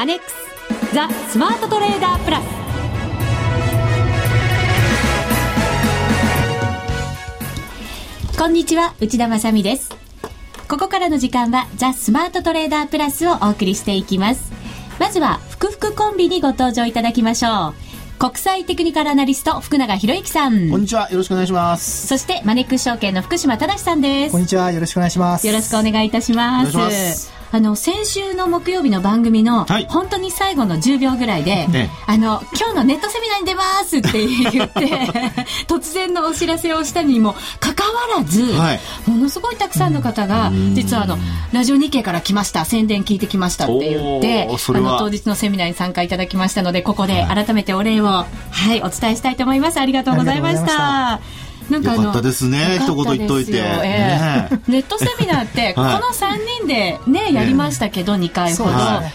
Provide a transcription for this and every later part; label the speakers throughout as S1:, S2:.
S1: アネックスザ・スマートトレーダープラス。こんにちは内田まさです。ここからの時間はザ・スマートトレーダープラスをお送りしていきます。まずは福福コンビにご登場いただきましょう。国際テクニカルアナリスト福永博之さん。
S2: こんにちはよろしくお願いします。
S1: そしてマネックス証券の福島正さんです。
S3: こんにちはよろしくお願いします。
S1: よろしくお願いいたしますあの先週の木曜日の番組の、はい、本当に最後の10秒ぐらいで、ね、あの今日のネットセミナーに出ますって言って 突然のお知らせをしたにもかかわらず、はい、ものすごいたくさんの方が実はあのラジオ日経から来ました宣伝聞いてきましたって言ってあの当日のセミナーに参加いただきましたのでここで改めてお礼を、はい、お伝えしたいと思います。ありがとうございました。
S2: なんかよかったですね。一言言っといて、え
S1: ー、ネットセミナーって この3人でねやりましたけど2回ほど、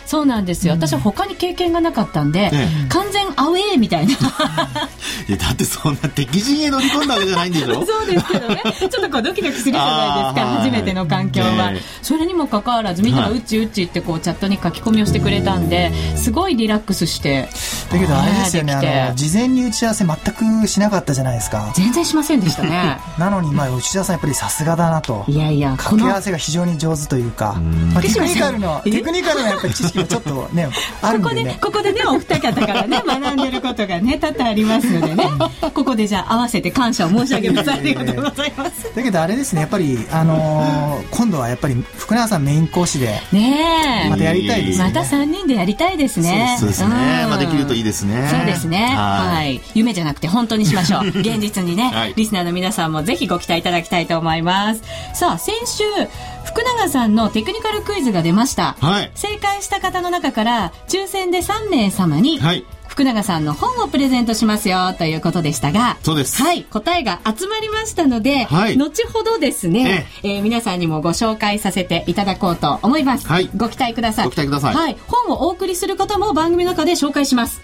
S1: そうなんですよ。私は他に経験がなかったんで、完全アウェーみたいな。い
S2: やだってそんな敵陣へ乗り込んだわけじゃないんでしょ？
S1: そうですけどね。ちょっとこうドキドキするじゃないですか初めての環境は、それにもかかわらずみんながうちうちってこうチャットに書き込みをしてくれたんですごいリラックスして
S3: だけどあれですよねあの事前に打ち合わせ全くしなかったじゃないですか。
S1: 全然しませんでしたね。
S3: なのにまあ内田さんやっぱりさすがだなと。いやいや掛け合わせが非常に上手というか、まあ、テクニカルのテクニカルのやっぱり知識がちょっとね あるんで、ね、
S1: ここでここでねお二方からね学んでることがね多々ありますのでね。ここでじゃあ合わせて感謝を申し上げますありがとうございます。
S3: だけどあれですねやっぱりあのー、今度はやっぱり福永さんメイン講師でねまたやりたいですね。
S1: また3人でやりたいですね。
S2: そうですね、まあ、できるといいですね。
S1: そうですね。はい。夢じゃなくて本当にしましょう。現実にね、はい、リスナーの皆さんもぜひご期待いただきたいと思います。さあ先週福永さんのテクニカルクイズが出ました、はい、正解した方の中から抽選で3名様に、はい。福永さんの本をプレゼントしますよということでしたが
S2: そうです。
S1: はい。答えが集まりましたので、はい、後ほどですね、え。えー、皆さんにもご紹介させていただこうと思います、はい、ご期待ください。
S2: ご期待ください、
S1: はい、本をお送りすることも番組の中で紹介します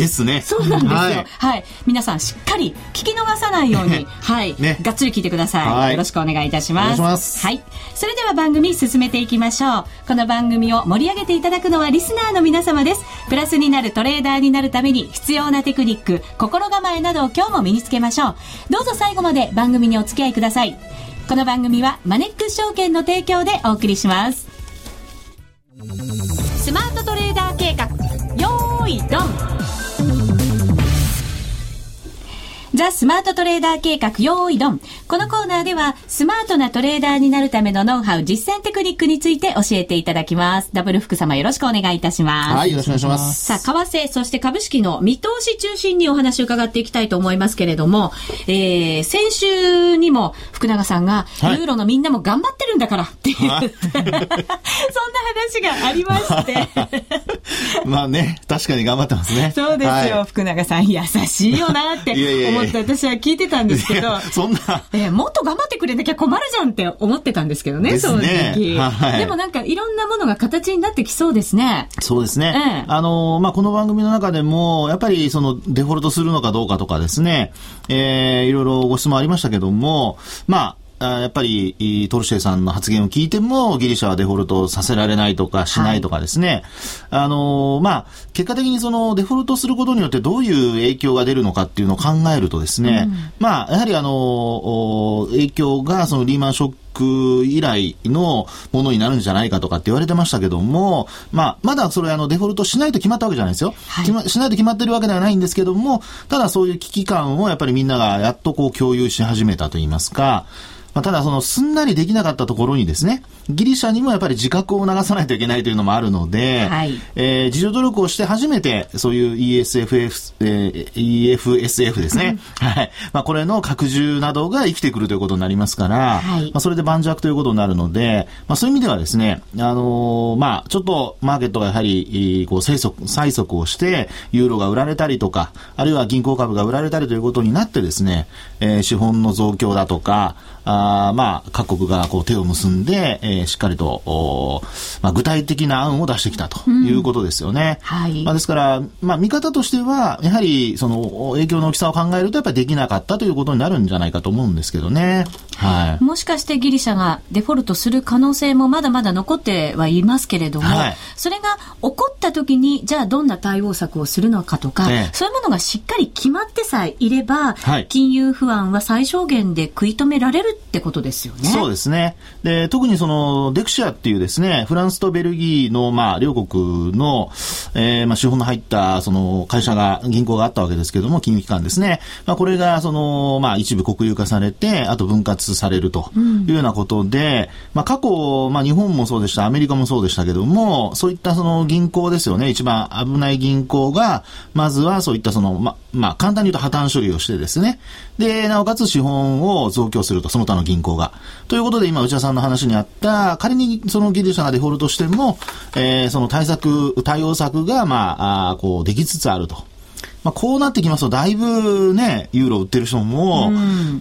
S2: ですね。
S1: そうなんですよ。はい、はい、皆さんしっかり聞き逃さないように、はい、ね、がっつり聞いてくださいはい、よろしくお願いいたします。
S2: ます
S1: はい。それでは番組進めていきましょう。この番組を盛り上げていただくのはリスナーの皆様です。プラスになるトレーダーになるために必要なテクニック、心構えなどを今日も身につけましょう。どうぞ最後まで番組にお付き合いください。この番組はマネックス証券の提供でお送りします。スマートトレーダー計画、よーいドンザ・スマートトレーダー計画用意ドン。このコーナーでは、スマートなトレーダーになるためのノウハウ、実践テクニックについて教えていただきます。ダブル福様よろしくお願いいたします。
S2: はい、よろしくお願いします。
S1: さあ、為替、そして株式の見通し中心にお話を伺っていきたいと思いますけれども、えー、先週にも福永さんが、はい、ユーロのみんなも頑張ってるんだからっていう、はい、そんな話がありまして。
S2: まあね、確かに頑張ってますね。
S1: そうですよ、はい、福永さん優しいよなって思って私は聞いてたんですけど、
S2: そんな、
S1: えー、もっと頑張ってくれなきゃ困るじゃんって思ってたんですけどね、その時、はい、でもなんかいろんなものが形になってきそうですね。
S2: そうですね。えー、あの、まあ、この番組の中でも、やっぱりそのデフォルトするのかどうかとかですね、えー、いろいろご質問ありましたけども、まあ、やっぱりトルシェさんの発言を聞いてもギリシャはデフォルトさせられないとかしないとかですね、はい、あのまあ、結果的にそのデフォルトすることによってどういう影響が出るのかっていうのを考えるとですね、うん、まあ、やはりあの影響がそのリーマンショック以来のものになるんじゃないかとかって言われてましたけども、まあ、まだそれあのデフォルトしないと決まったわけじゃないですよ。はい、しないと決まってるわけではないんですけども、ただそういう危機感をやっぱりみんながやっとこう共有し始めたといいますか、まあ、ただそのすんなりできなかったところにですね、ギリシャにもやっぱり自覚を促さないといけないというのもあるので、はい、えー、自助努力をして初めてそういう ESFF、えー、EFSF ですね。はい。まあ、これの拡充などが生きてくるということになりますから、はい、まあ、それで盤石ということになるので、まあ、そういう意味ではですね、あのー、まあ、ちょっとマーケットがやはり、こう、催促、催促をして、ユーロが売られたりとか、あるいは銀行株が売られたりということになってですね、えー、資本の増強だとか、あまあ、各国がこう手を結んで、えー、しっかりと、まあ、具体的な案を出してきたということですよね。うん、はい。まあ、ですから、まあ、見方としては、やはり、その、影響の大きさを考えると、やっぱりできなかったということになるんじゃないかと思うんですけどね。
S1: はい。もしかしてギギリシャがデフォルトする可能性もまだまだ残ってはいますけれども、はい、それが起こった時に、じゃあどんな対応策をするのかとか、ええ、そういうものがしっかり決まってさえいれば、はい、金融不安は最小限で食い止められるってことですよね。
S2: そうですね。で、特にその、デクシアっていうですね、フランスとベルギーの、まあ、両国の、えー、まあ、資本の入った、その、会社が、銀行があったわけですけども、金融機関ですね。まあ、これが、その、まあ、一部国有化されて、あと分割されるというようなことで、うん、まあ、過去、まあ、日本もそうでした、アメリカもそうでしたけども、そういったその銀行ですよね、一番危ない銀行が、まずはそういったその、ま、まあ、簡単に言うと破綻処理をしてですね、で、なおかつ資本を増強すると、その他の銀行が。ということで、今、内田さんの話にあった、仮にそのギリシャがデフォルトしても、えー、その対策、対応策が、まあ、あこう、できつつあると。まあ、こうなってきますと、だいぶね、ユーロ売ってる人も、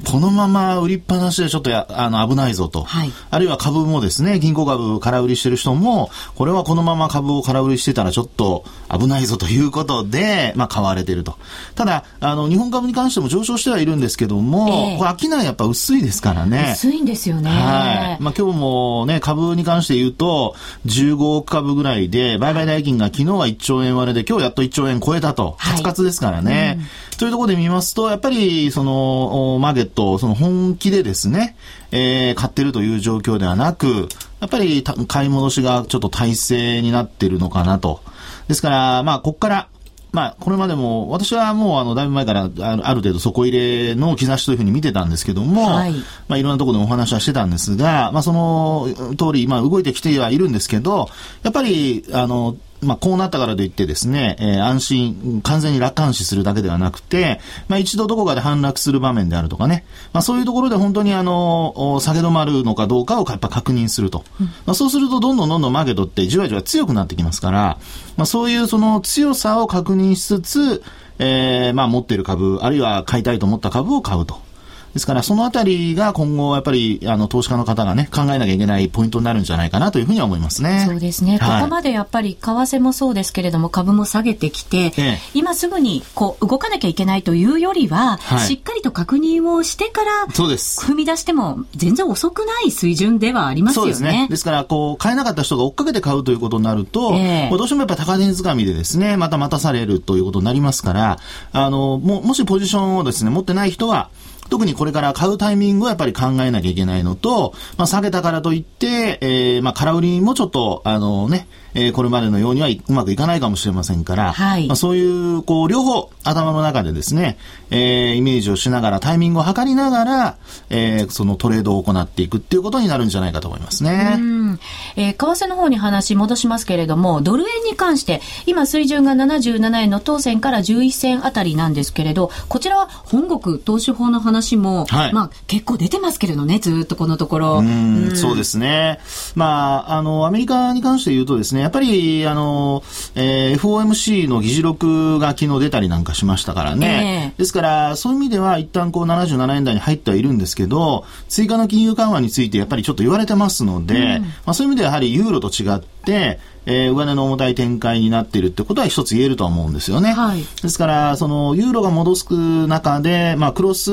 S2: このまま売りっぱなしでちょっとやあの危ないぞと、はい、あるいは株もですね、銀行株空売りしてる人も、これはこのまま株を空売りしてたらちょっと危ないぞということで、まあ、買われてると。ただ、あの、日本株に関しても上昇してはいるんですけども、えー、これ、商いやっぱ薄いですからね。
S1: 薄いんですよね。
S2: はい。まあ、今日もね、株に関して言うと、15億株ぐらいで、売買代金が昨日は1兆円割れで、今日やっと1兆円超えたと。カツカツですからね。うん、というところで見ますと、やっぱり、その、マーケット、その本気でですね、えー、買ってるという状況ではなく、やっぱり買い戻しがちょっと体制になってるのかなと。ですから、まあ、ここから、まあ、これまでも、私はもう、あの、だいぶ前から、ある程度底入れの兆しというふうに見てたんですけども、はい、まあ、いろんなところでお話はしてたんですが、まあ、その通り、まあ、動いてきてはいるんですけど、やっぱり、あの、まあ、こうなったからといってですね、えー、安心、完全に楽観視するだけではなくて、まあ、一度どこかで反落する場面であるとかね、まあ、そういうところで本当にあの、下げ止まるのかどうかをやっぱ確認すると。うん、まあ、そうするとどんどんどんどんマーケットってじわじわ強くなってきますから、まあ、そういうその強さを確認しつつ、えー、まあ、持っている株、あるいは買いたいと思った株を買うと。ですから、そのあたりが今後、やっぱり、あの、投資家の方がね、考えなきゃいけないポイントになるんじゃないかなというふうには思いますね。
S1: そうですね。はい、ここまでやっぱり、為替もそうですけれども、株も下げてきて、ええ、今すぐに、こう、動かなきゃいけないというよりは、はい、しっかりと確認をしてから、そうです。踏み出しても、全然遅くない水準ではありますよね。そうですね。
S2: ですから、こう、買えなかった人が追っかけて買うということになると、え、どうしてもやっぱ高値掴みでですね、また待たされるということになりますから、あの、も、もしポジションをですね、持ってない人は、特にこれから買うタイミングはやっぱり考えなきゃいけないのと、まあ、下げたからといって、えー、まあ、空売りもちょっと、あのね、えー、これまでのようにはうまくいかないかもしれませんから、はい、まあ、そういう、こう、両方頭の中でですね、えー、イメージをしながら、タイミングを測りながら、えー、そのトレードを行っていくっていうことになるんじゃないかと思いますね。うん。
S1: えー、為替の方に話戻しますけれども、ドル円に関して、今水準が77円の当選から11銭あたりなんですけれど、こちらは本国投資法の話も、はい、まあ結構出てますけれどね、ずっとこのところ。
S2: うん、そうですね。まあ、あの、アメリカに関して言うとですね、やっぱり、あの、えー、FOMC の議事録が昨日出たりなんかしましたからね。えー、ですから、そういう意味では一旦こう77円台に入ってはいるんですけど、追加の金融緩和についてやっぱりちょっと言われてますので、うん、まあそういう意味ではやはりユーロと違って、えー、上値の重たい展開になっているってことは一つ言えるとは思うんですよね。はい、ですから、その、ユーロが戻す中で、まあ、クロス、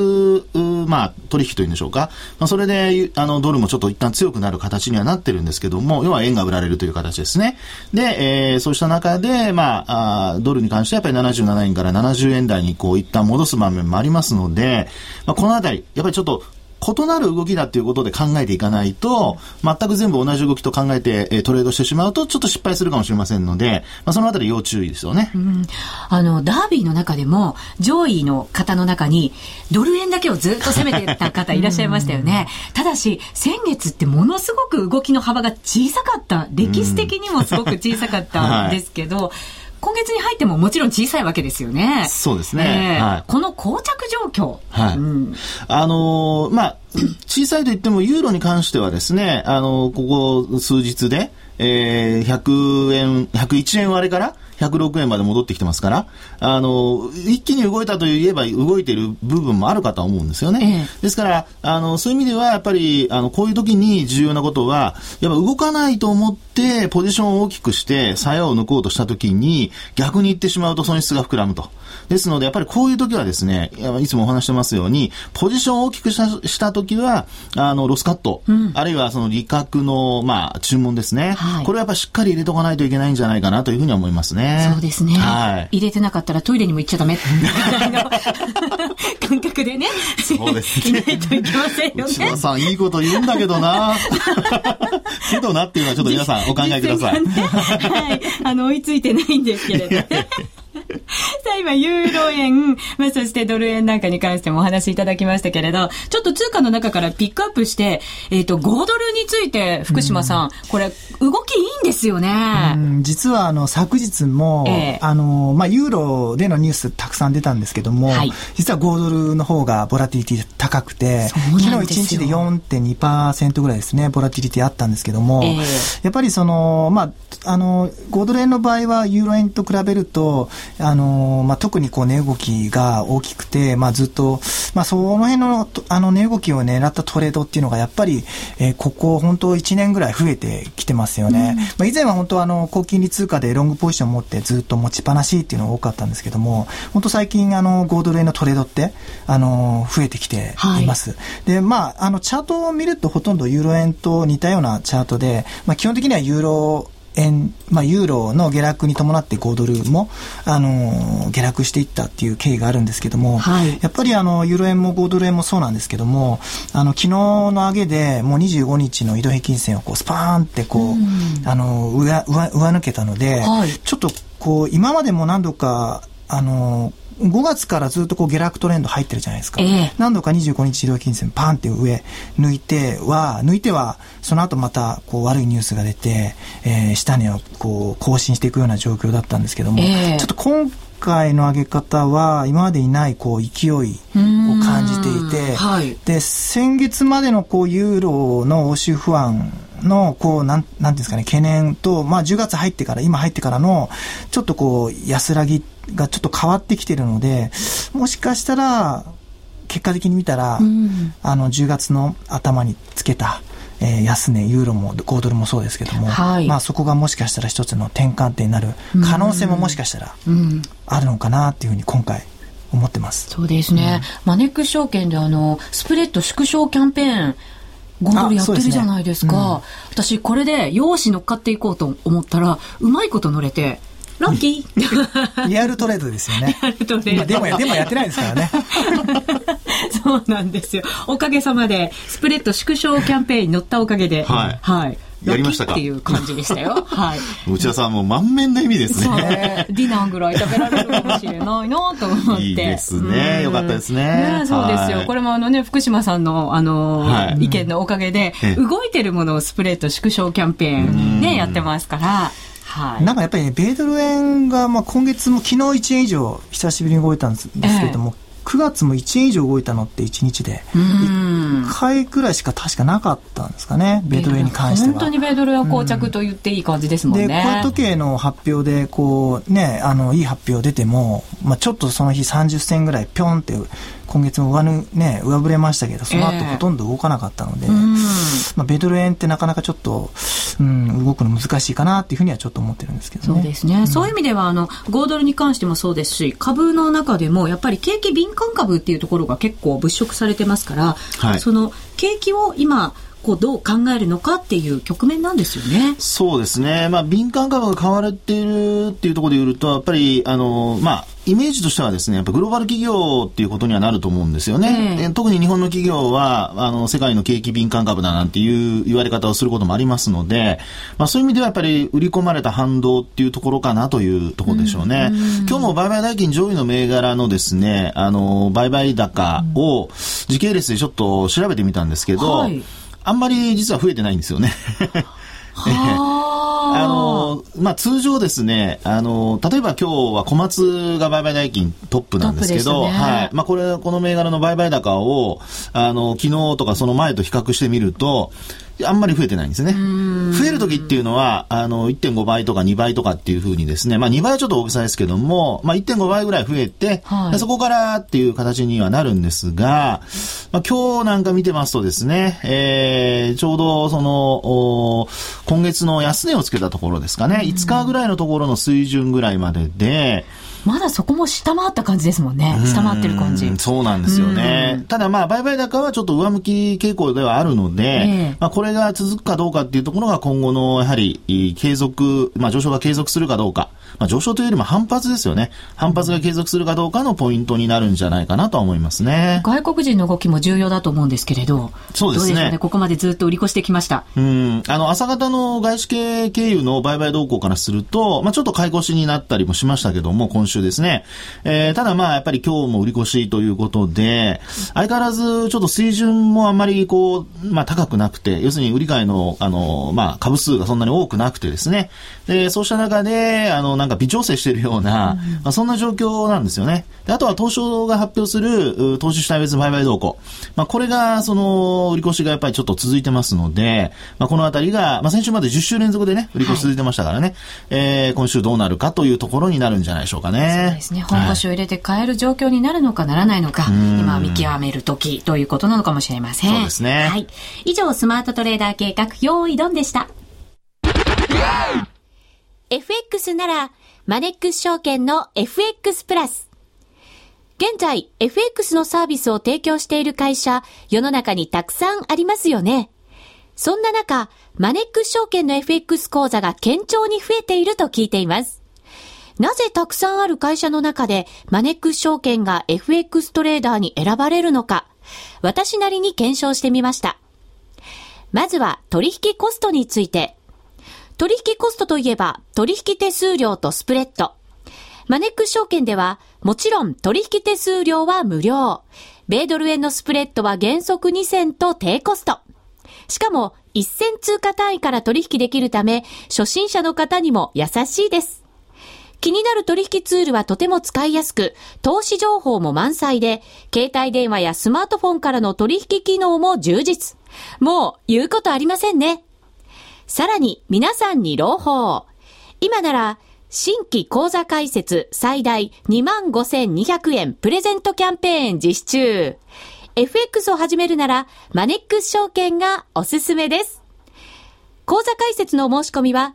S2: まあ、取引というんでしょうか。まあ、それで、あの、ドルもちょっと一旦強くなる形にはなってるんですけども、要は円が売られるという形ですね。で、えー、そうした中で、まあ、あドルに関してはやっぱり77円から70円台にこう、一旦戻す場面もありますので、まあ、このあたり、やっぱりちょっと、異なる動きだっていうことで考えていかないと、全く全部同じ動きと考えて、えトレードしてしまうと、ちょっと失敗するかもしれませんので、まあ、そのあたり要注意ですよね。うん、
S1: あの、ダービーの中でも、上位の方の中に、ドル円だけをずっと攻めてた方いらっしゃいましたよね。ただし、先月ってものすごく動きの幅が小さかった。歴史的にもすごく小さかったんですけど、はい今月に入ってももちろん小さいわけですよね。
S2: そうですね。
S1: えーはい、この膠着状況。
S2: はい。うん、あのー、まあ、小さいと言ってもユーロに関してはですね、あのー、ここ数日で、えー、100円、101円割れから106円まで戻ってきてますから、あの、一気に動いたといえば動いている部分もあるかと思うんですよね。ええ、ですから、あの、そういう意味では、やっぱり、あの、こういう時に重要なことは、やっぱ動かないと思って、ポジションを大きくして、鞘を抜こうとした時に、逆に行ってしまうと損失が膨らむと。ですので、やっぱりこういう時はですね、いつもお話してますように、ポジションを大きくしたした時は、あの、ロスカット、うん、あるいはその利確の、まあ、注文ですね、はい、これはやっぱしっかり入れとかないといけないんじゃないかなというふうに思いますね。
S1: そうですね。はい。入れてなかったらトイレにも行っちゃダメ 感覚でね。
S2: そうですね。
S1: いないといけませんよね。
S2: 内田さん、いいこと言うんだけどな。けどなっていうのはちょっと皆さんお考えください。ね、
S1: はい。あの、追いついてないんですけれどね。さあ今、ユーロ円、まあ、そしてドル円なんかに関してもお話しいただきましたけれど、ちょっと通貨の中からピックアップして、えっ、ー、と、5ドルについて、福島さん、うん、これ、動きいいんですよね。
S3: うん、実は、あの、昨日も、えー、あの、まあ、ユーロでのニュースたくさん出たんですけども、はい、実は5ドルの方がボラティリティ高くて、昨日1日で4.2%ぐらいですね、ボラティリティあったんですけども、えー、やっぱりその、まあ、あの、5ドル円の場合は、ユーロ円と比べると、あのまあ、特にこう値動きが大きくて、まあ、ずっと、まあ、その辺のあの値動きを狙ったトレードっていうのがやっぱり、えー、ここ本当1年ぐらい増えてきてますよね。うん、まあ、以前は本当あの高金利通貨でロングポジションを持ってずっと持ちっぱなしっていうのが多かったんですけども、本当最近あの5ドル円のトレードってあの増えてきています。はい、で、まあ、あのチャートを見るとほとんどユーロ円と似たようなチャートで、まあ、基本的にはユーロ円、まあ、ユーロの下落に伴って5ドルも、あの、下落していったっていう経緯があるんですけども、はい、やっぱりあの、ユーロ円も5ドル円もそうなんですけども、あの、昨日の上げでもう25日の移動平均線をこう、スパーンってこう、うあの、上、上、上抜けたので、はい、ちょっとこう、今までも何度か、あの、5月からずっとこう下落トレンド入ってるじゃないですか。えー、何度か25日移動金線パンって上抜いては、抜いては、その後またこう悪いニュースが出て、えー、下値をこう更新していくような状況だったんですけども、えー、ちょっと今回の上げ方は今までにないこう勢いを感じていて、はい、で、先月までのこうユーロの欧州不安の、こう、なん、なんですかね、懸念と、まあ、10月入ってから、今入ってからの、ちょっとこう、安らぎがちょっと変わってきてるので、もしかしたら、結果的に見たら、うん、あの、10月の頭につけた、えー、安値、ユーロも5ドルもそうですけども、はい、まあそこがもしかしたら一つの転換点になる可能性ももしかしたらあるのかなっていうふうに今回思ってます。
S1: そうですね。うん、マネックス証券であの、スプレッド縮小キャンペーン、5ドルやってるじゃないですか。すねうん、私、これで、用紙乗っかっていこうと思ったら、うまいこと乗れて、ラッキ
S3: ーリアルトレードですよね。リアルトレード。でも、でもやってないですからね。
S1: そうなんですよ。おかげさまで、スプレッド縮小キャンペーンに乗ったおかげで、はい。はい。
S2: やりましたか？
S1: っていう感じでしたよ。はい。
S2: 内田さんも満面の意味です
S1: ね。ディナーぐらい食べられるかもしれないなと思って。い
S2: いですね。よかったですね。
S1: そうですよ。これもあのね、福島さんの、あの、意見のおかげで、動いてるものをスプレッド縮小キャンペーンね、やってますから、
S3: はい、なんかやっぱりね、米ドル円が、まあ、今月も昨日1円以上久しぶりに動いたんですけれども、え9月も1円以上動いたのって1日で、1回くらいしか確かなかったんですかね、米ドル円に関しては。
S1: 本当に米ドルは膠着と言っていい感じですもんね。
S3: で、小時計の発表で、こう、ね、あの、いい発表出ても、まあちょっとその日30銭ぐらいぴょんって今月も上ぬ、ね、上振れましたけど、その後ほとんど動かなかったので、えー、まあ、ベドル円ってなかなかちょっと、うん、動くの難しいかなっていうふうにはちょっと思ってるんですけど
S1: ね。そうですね。うん、そういう意味では、あの、5ドルに関してもそうですし、株の中でも、やっぱり景気敏感株っていうところが結構物色されてますから、はい、その、景気を今、こうどう考えるのかっていう局面なんですよね。
S2: そうですね。まあ、敏感株が買われているっていうところで言うと、やっぱり、あの、まあ、イメージとしてはですね、やっぱグローバル企業っていうことにはなると思うんですよね。えー、特に日本の企業は、あの、世界の景気敏感株だなんていう言われ方をすることもありますので、まあそういう意味ではやっぱり売り込まれた反動っていうところかなというところでしょうね。う今日も売買代金上位の銘柄のですね、あの、売買高を時系列でちょっと調べてみたんですけど、はいあんまり実は増えてないんですよね。あの、まあ、通常ですね、あの、例えば今日は小松が売買代金トップなんですけど、ね、はい。まあ、これ、この銘柄の売買高を、あの、昨日とかその前と比較してみると、あんまり増えてないんですね。増える時っていうのは、あの、1.5倍とか2倍とかっていうふうにですね、まあ2倍はちょっと大げさですけども、まあ1.5倍ぐらい増えて、はい、そこからっていう形にはなるんですが、まあ今日なんか見てますとですね、えー、ちょうどその、今月の安値をつけたところですかね、5日ぐらいのところの水準ぐらいまでで、
S1: まだそこも下回った感じですもんね。下回ってる感じ。
S2: そうなんですよね。ただまあ、売買高はちょっと上向き傾向ではあるので、えー、まあ、これが続くかどうかっていうところが今後のやはり継続、まあ、上昇が継続するかどうか。まあ、上昇というよりも反発ですよね。反発が継続するかどうかのポイントになるんじゃないかなと思いますね。
S1: 外国人の動きも重要だと思うんですけれど、
S2: そうですね。ね
S1: ここまでずっと売り越してきました。
S2: うん。あの、朝方の外資系経由の売買動向からすると、まあ、ちょっと買い越しになったりもしましたけども、今週ですね。えー、ただまあ、やっぱり今日も売り越しということで、相変わらずちょっと水準もあんまりこう、まあ、高くなくて、要するに売り買いの、あの、まあ、株数がそんなに多くなくてですね。で、そうした中で、あの、なんか微調整しているような、まあ、そんな状況なんですよね。であとは東証が発表する投資主体別売買動向。まあ、これが、その、売り越しがやっぱりちょっと続いてますので、まあ、このあたりが、まあ、先週まで10週連続でね、売り越し続いてましたからね、はい、えー、今週どうなるかというところになるんじゃないでしょうかね。
S1: そうですね。本腰を入れて買える状況になるのかならないのか、今見極める時ということなのかもしれません。
S2: そうですね。
S1: はい。以上、スマートトレーダー計画、用意ドンでした。FX なら、マネックス証券の FX プラス。現在、FX のサービスを提供している会社、世の中にたくさんありますよね。そんな中、マネックス証券の FX 講座が堅調に増えていると聞いています。なぜたくさんある会社の中でマネックス証券が FX トレーダーに選ばれるのか、私なりに検証してみました。まずは取引コストについて。取引コストといえば、取引手数料とスプレッド。マネックス証券では、もちろん取引手数料は無料。米ドル円のスプレッドは原則2銭と低コスト。しかも、1銭通貨単位から取引できるため、初心者の方にも優しいです。気になる取引ツールはとても使いやすく、投資情報も満載で、携帯電話やスマートフォンからの取引機能も充実。もう言うことありませんね。さらに皆さんに朗報。今なら新規講座開設最大25,200円プレゼントキャンペーン実施中。FX を始めるならマネックス証券がおすすめです。講座開設の申し込みは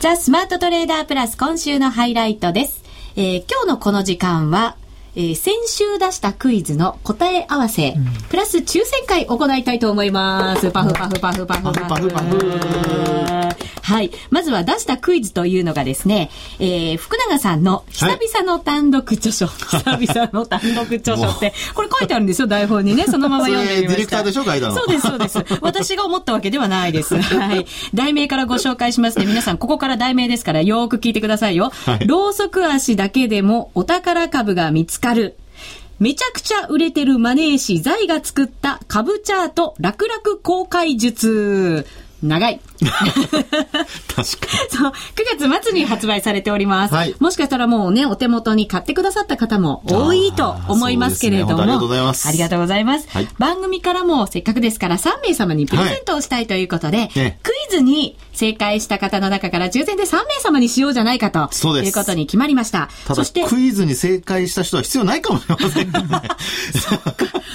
S1: ザ・スマートトレーダープラス今週のハイライトです。えー、今日のこの時間は、えー、先週出したクイズの答え合わせ、うん、プラス抽選会行いたいと思います。パフパフパフパフパフパフパフ。はい。まずは出したクイズというのがですね、えー、福永さんの久々の単独著書。はい、久々の単独著書 って、これ書いてあるんですよ、台本にね。そのまま読んでみました。ディレクターでしょ、書いたの。そうです、そうです。私が思ったわけではないです。はい。題名からご紹介しますね。皆さん、ここから題名ですから、よーく聞いてくださいよ。はい、ろうそく足だけでもお宝株が見つかる。めちゃくちゃ売れてるマネー師財が作った株チャート楽々公開術。長い。確かに。そう、9月末に発売されております。はい、もしかしたらもうね、お手元に買ってくださった方も多いと思いますけれども。ね、ありがとうございます。ありがとうございます。はい、番組からもせっかくですから3名様にプレゼントをしたいということで、はいね、クイズに正解した方の中から抽選で3名様にしようじゃないかと。そうです。いうことに決まりました。
S2: そしてクイズに正解した人は必要ないかもしれません、ね。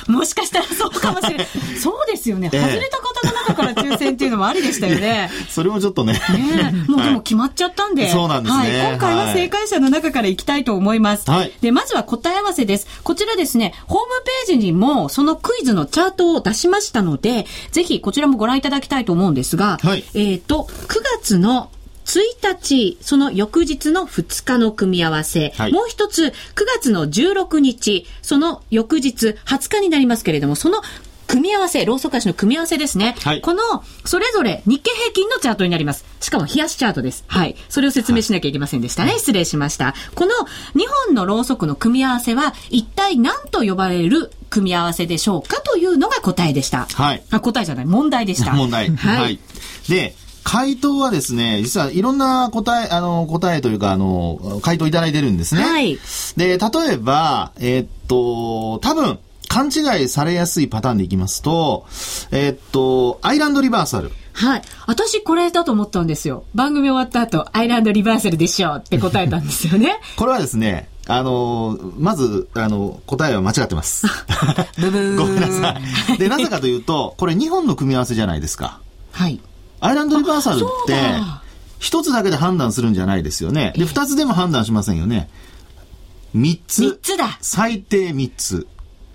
S1: もしかしたらそうかもしれない。そうですよね。外れた方の中から抽選っていうのもありでしたよね。
S2: それもちょっとね。
S1: ねもうでも決まっちゃったんで。はい、
S2: そうなんですね、
S1: はい。今回は正解者の中からいきたいと思います。はい。で、まずは答え合わせです。こちらですね、ホームページにもそのクイズのチャートを出しましたので、ぜひこちらもご覧いただきたいと思うんですが、はい、えっ、と、9月の1日、その翌日の2日の組み合わせ。はい、もう一つ、9月の16日、その翌日、20日になりますけれども、その組み合わせ、ローソク足の組み合わせですね。はい、この、それぞれ日経平均のチャートになります。しかも冷やしチャートです。はい。それを説明しなきゃいけませんでしたね。はい、失礼しました。この2本のローソクの組み合わせは、一体何と呼ばれる組み合わせでしょうかというのが答えでした。
S2: はい。
S1: あ、答えじゃない、問題でした。
S2: 問題。はい、はい。で、回答はですね、実はいろんな答え、あの、答えというか、あの、回答いただいてるんですね。はい。で、例えば、えー、っと、多分、勘違いされやすいパターンでいきますと、えー、っと、アイランドリバーサル。
S1: はい。私これだと思ったんですよ。番組終わった後、アイランドリバーサルでしょうって答えたんですよね。
S2: これはですね、あの、まず、あの、答えは間違ってます。
S1: ブブー。
S2: ごめんなさい。で、なぜかというと、これ2本の組み合わせじゃないですか。
S1: はい。
S2: アイランドリバーサルって、一つだけで判断するんじゃないですよね。で、二つでも判断しませんよね。三つ。
S1: 三つだ。
S2: 最低三つ。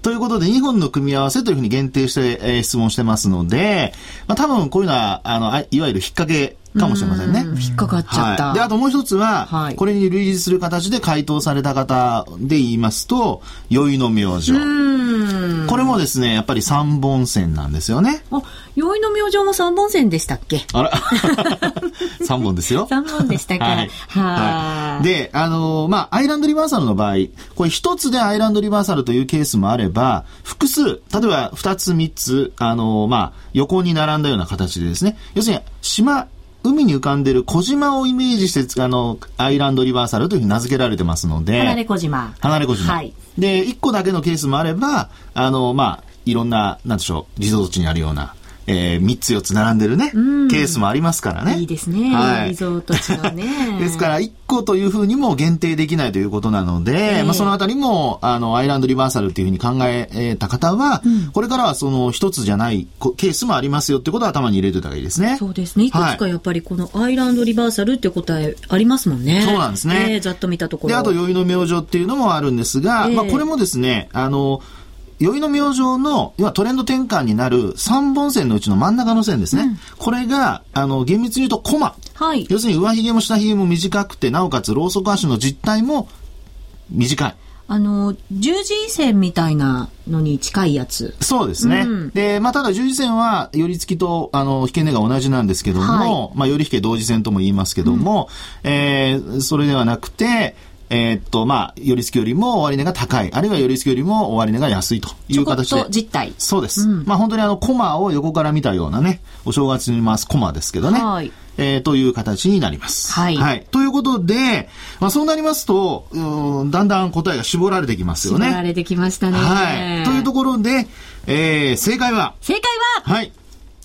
S2: ということで、2本の組み合わせというふうに限定して、えー、質問してますので、まあ、多分こういうのは、あの、いわゆる引っ掛けかもしれませんね。
S1: 引っかかっちゃった。
S2: はい、で、あともう一つは、はい、これに類似する形で回答された方で言いますと、宵の明星。これもですね、やっぱり三本線なんですよね。
S1: あ、宵の明星も三本線でしたっけ？
S2: あら、三本ですよ。
S1: 三本でしたか。はい。
S2: はい。で、あのー、まあ、アイランドリバーサルの場合、これ一つでアイランドリバーサルというケースもあれば、複数、例えば二つ三つ、あのー、まあ、横に並んだような形でですね、要するに、島、海に浮かんでる小島をイメージして、あの、アイランドリバーサルというふうに名付けられてますので。
S1: 離れ小島。
S2: 離れ小島。はい。で、一個だけのケースもあれば、あの、まあ、いろんな、なんでしょう、リゾート地にあるような、えー、3つ4つ並んでるね、うん、ケースもありますからね。
S1: いいですね。はい。リゾート地のね。
S2: ですから、1個というふうにも限定できないということなので、えー、まあ、そのあたりも、あの、アイランドリバーサルっていうふうに考えた方は、うん、これからはその1つじゃないケースもありますよってことは頭に入れておいた方がいいですね。
S1: そうですね。いくつかやっぱりこのアイランドリバーサルって答えありますもんね。
S2: そうなんですね。
S1: えー、ざっと見たところ。
S2: で、あと、宵の明星っていうのもあるんですが、えー、まあ、これもですね、あの、宵の明星の、要はトレンド転換になる3本線のうちの真ん中の線ですね。うん、これが、あの、厳密に言うとコマ。はい。要するに上髭も下髭も短くて、なおかつローソク足の実態も短い。
S1: あの、十字線みたいなのに近いやつ。
S2: そうですね。うん、で、まあ、ただ十字線は、寄り付きと、あの、引け根が同じなんですけども、はい、まあ、寄り引け同時線とも言いますけども、うん、えー、それではなくて、えー、っと、まあ、寄り付きよりも終値が高い、あるいは寄り付きよりも終値が安いという形で。
S1: 実態。
S2: そうです。うん、まあ、本当にあの、コマを横から見たようなね、お正月に回すコマですけどね。はい。えー、という形になります。はい。はい。ということで、まあ、そうなりますと、うん、だんだん答えが絞られてきますよね。
S1: 絞られてきましたね。は
S2: い。というところで、えー、正解は？
S1: 正解
S2: は？はい。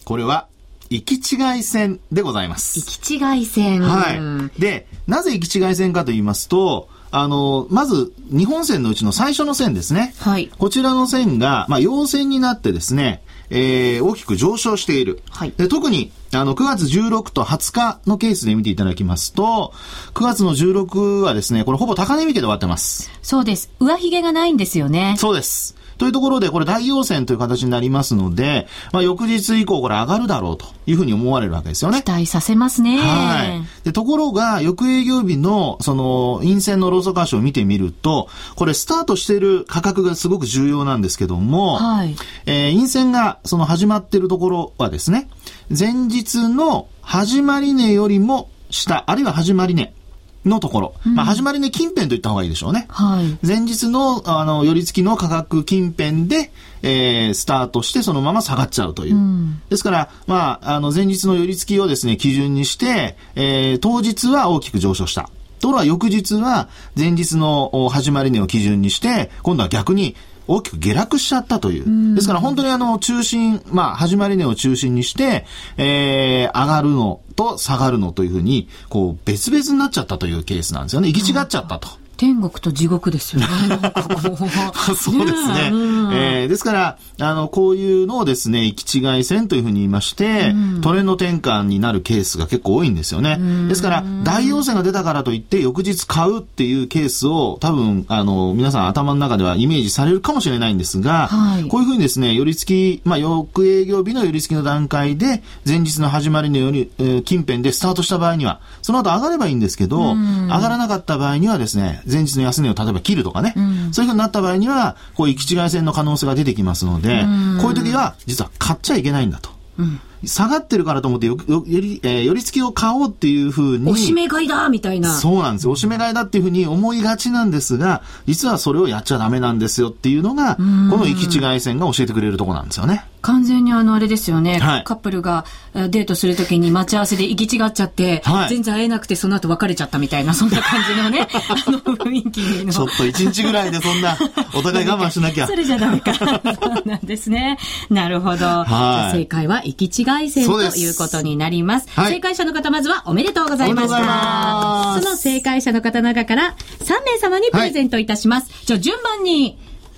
S2: これは、行き違い線でございます。
S1: 行き違い線。
S2: はい。で、なぜ行き違い線かと言いますと、あの、まず、日本線のうちの最初の線ですね。はい。こちらの線が、まあ、陽線になってですね、えー、大きく上昇している。はい。で、特に、あの、9月16と20日のケースで見ていただきますと、9月の16はですね、これほぼ高値引けで終わってます。
S1: そうです。上髭がないんですよね。
S2: そうです。というところで、これ大陽線という形になりますので、まあ、翌日以降これ上がるだろうというふうに思われるわけですよね。
S1: 期待させますね。
S2: はい。で、ところが、翌営業日の、その、陰線のローソク足を見てみると、これスタートしている価格がすごく重要なんですけども、はい。えー、陰線が、その始まっているところはですね、前日の始まり値よりも下、あるいは始まり値、のところ、まあ、始まりね、近辺と言った方がいいでしょうね。はい。前日の、あの、寄り付きの価格近辺で、えー、スタートしてそのまま下がっちゃうという。うん、ですから、まあ、あの、前日の寄り付きをですね、基準にして、えー、当日は大きく上昇した。ところが翌日は前日の始まり値を基準にして、今度は逆に大きく下落しちゃったという。ですから本当にあの中心、まあ始まり値を中心にして、えー、上がるのと下がるのというふうに、こう別々になっちゃったというケースなんですよね。行き違っちゃったと。
S1: 天国と地獄ですよね。
S2: そうですね。えー、ですから、あの、こういうのをですね、行き違い線というふうに言いまして、うん、トレンド転換になるケースが結構多いんですよね。ですから、大陽線が出たからといって、翌日買うっていうケースを、多分、あの、皆さん頭の中ではイメージされるかもしれないんですが、はい、こういうふうにですね、寄り付き、まあ、翌営業日の寄り付きの段階で、前日の始まりのより、えー、近辺でスタートした場合には、その後上がればいいんですけど、上がらなかった場合にはですね、前日の安値を例えば切るとかね、うん、そういうふうになった場合には、こう、行き違い線の可能性が出てきますので、こういう時は、実は買っちゃいけないんだと。うん下がってるからと思ってよ、よ、より、えー、寄り付きを買おうっていうふうに。
S1: おしめ買いだみたいな。
S2: そうなんですよ。おしめ買いだっていうふうに思いがちなんですが、実はそれをやっちゃダメなんですよっていうのが、この行き違い線が教えてくれるとこなんですよね。
S1: 完全にあの、あれですよね、はい、カップルがデートするときに待ち合わせで行き違っちゃって、はい、全然会えなくてその後別れちゃったみたいな、そんな感じのね、あの雰囲気の。
S2: ちょっと一日ぐらいでそんな、お互い我慢しなきゃ。
S1: それじゃダメか。そうなんですね。なるほど。はい、正解は行き違い線ということになります。正解者の方、まずはおめでとうございました。その正解者の方の中から3名様にプレゼントいたします。じゃあ順番に、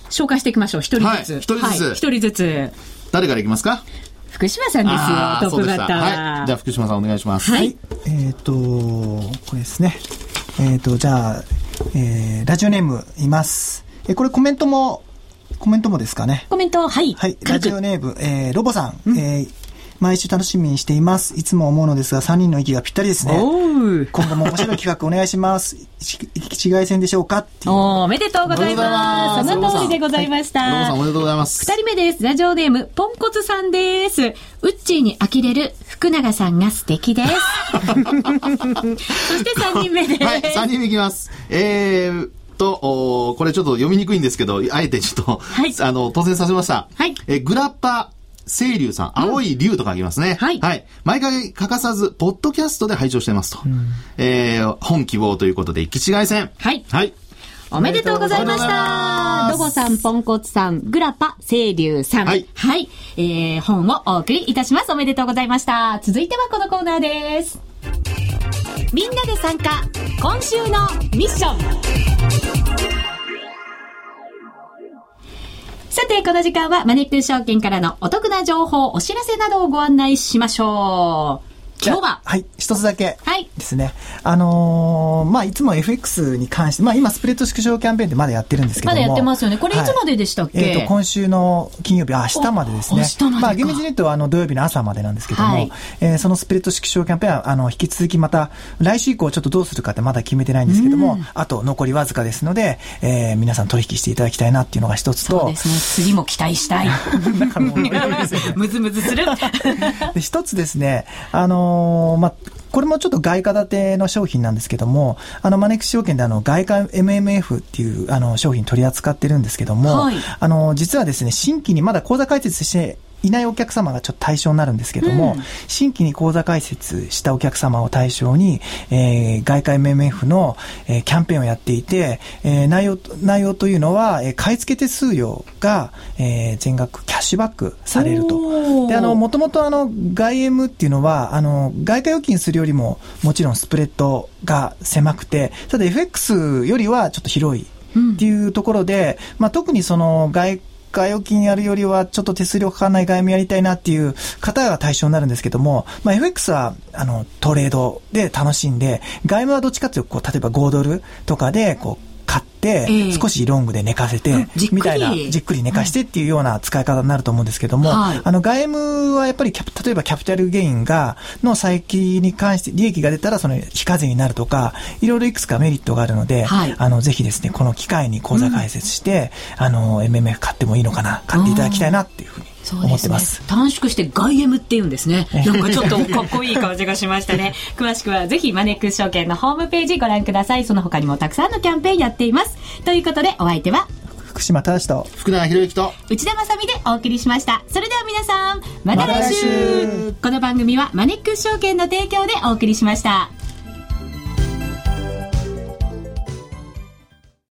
S1: 紹介していきましょう。一人ずつ。
S2: 一、人ずつ。
S1: 一人ずつ。
S2: 誰からいきますか？
S1: 福島さんですよ、トップバッター
S2: は。はい。じゃあ福島さんお願いします。
S3: はい。えっ、ー、と、これですね。えっ、ー、と、じゃあ、えー、ラジオネームいます。えー、これコメントも、コメントもですかね？
S1: コメント、はい。
S3: はい。ラジオネーム、えー、ロボさん。うん、えー毎週楽しみにしています。いつも思うのですが、3人の息がぴったりですね。今後も面白い企画お願いします。行き違い線でしょうか
S1: おめでとうございます。その通りでございました。
S2: はい、おめでとうございます。
S1: 二人目です。ラジオネーム、ポンコツさんです。ウッチーに呆れる福永さんが素敵です。そして3人目です。はい、
S2: 3人目いきます。えー、と、おこれちょっと読みにくいんですけど、あえてちょっと、はい、あの、当選させました。はい。えグラッパ清流さん、青い竜と書きますね。はい。はい。毎回欠かさず、ポッドキャストで拝聴していますと。うん、えー、本希望ということで、行き違い線。
S1: はい。はい。おめでとうございました。ロボさん、ポンコツさん、グラパ、清流さん。はい。はい。えー、本をお送りいたします。おめでとうございました。続いてはこのコーナーです。みんなで参加、今週のミッション。さて、この時間はマネック証券からのお得な情報、お知らせなどをご案内しましょう。今日は
S3: はい、一つだけですね。はい、あのー、まあ、いつも FX に関して、まあ、今、スプレッド縮小キャンペーンでまだやってるんですけども。
S1: まだやってますよね。これいつまででしたっけ、はい、えっ、ー、
S3: と、今週の金曜日、あ、明日までですね。明日までまあ、厳密に言うと、あの、土曜日の朝までなんですけども、はい、えー、そのスプレッド縮小キャンペーンは、あの、引き続きまた、来週以降ちょっとどうするかってまだ決めてないんですけども、あと残りわずかですので、えー、皆さん取引していただきたいなっていうのが一つと。
S1: そうですね。次も期待したい。だからもう、むずむずする。
S3: で一つですね、あのー、まあ、これもちょっと外貨建ての商品なんですけども、あの、マネックス証券であの、外貨 MMF っていうあの商品取り扱ってるんですけども、はい、あの、実はですね、新規にまだ口座開設していないお客様がちょっと対象になるんですけども、うん、新規に口座開設したお客様を対象に、えー、外貨 MMF の、えー、キャンペーンをやっていて、えー、内容、内容というのは、えー、買い付け手数料が、えー、全額キャッシュバックされると。で、あの、もともとあの、外 M っていうのは、あの、外貨預金するよりも、もちろんスプレッドが狭くて、ただ FX よりはちょっと広いっていうところで、うん、まあ、特にその外貨預金やるよりはちょっと手数料かかんない外務やりたいなっていう方が対象になるんですけども、まあ、FX はあのトレードで楽しんで、外務はどっちかというとこう、例えば5ドルとかでこうて、少しロングで寝かせて、みたいな、じっくり寝かしてっていうような使い方になると思うんですけども、あの、外務はやっぱり例えばキャピタルゲインが、の再起に関して利益が出たらその非課税になるとか、いろいろいくつかメリットがあるので、あの、ぜひですね、この機会に口座開設して、あの、MMF 買ってもいいのかな、買っていただきたいなっていうふうに思ってます。
S1: すね、短縮して外 M って言うんですね。なんかちょっとかっこいい感じがしましたね。詳しくはぜひマネックス証券のホームページご覧ください。その他にもたくさんのキャンペーンやっています。ということでお相手は？
S3: 福島正と
S2: 福永博之と
S1: 内田まさでお送りしました。それでは皆さん、また来週ま、来週この番組はマネックス証券の提供でお送りしました。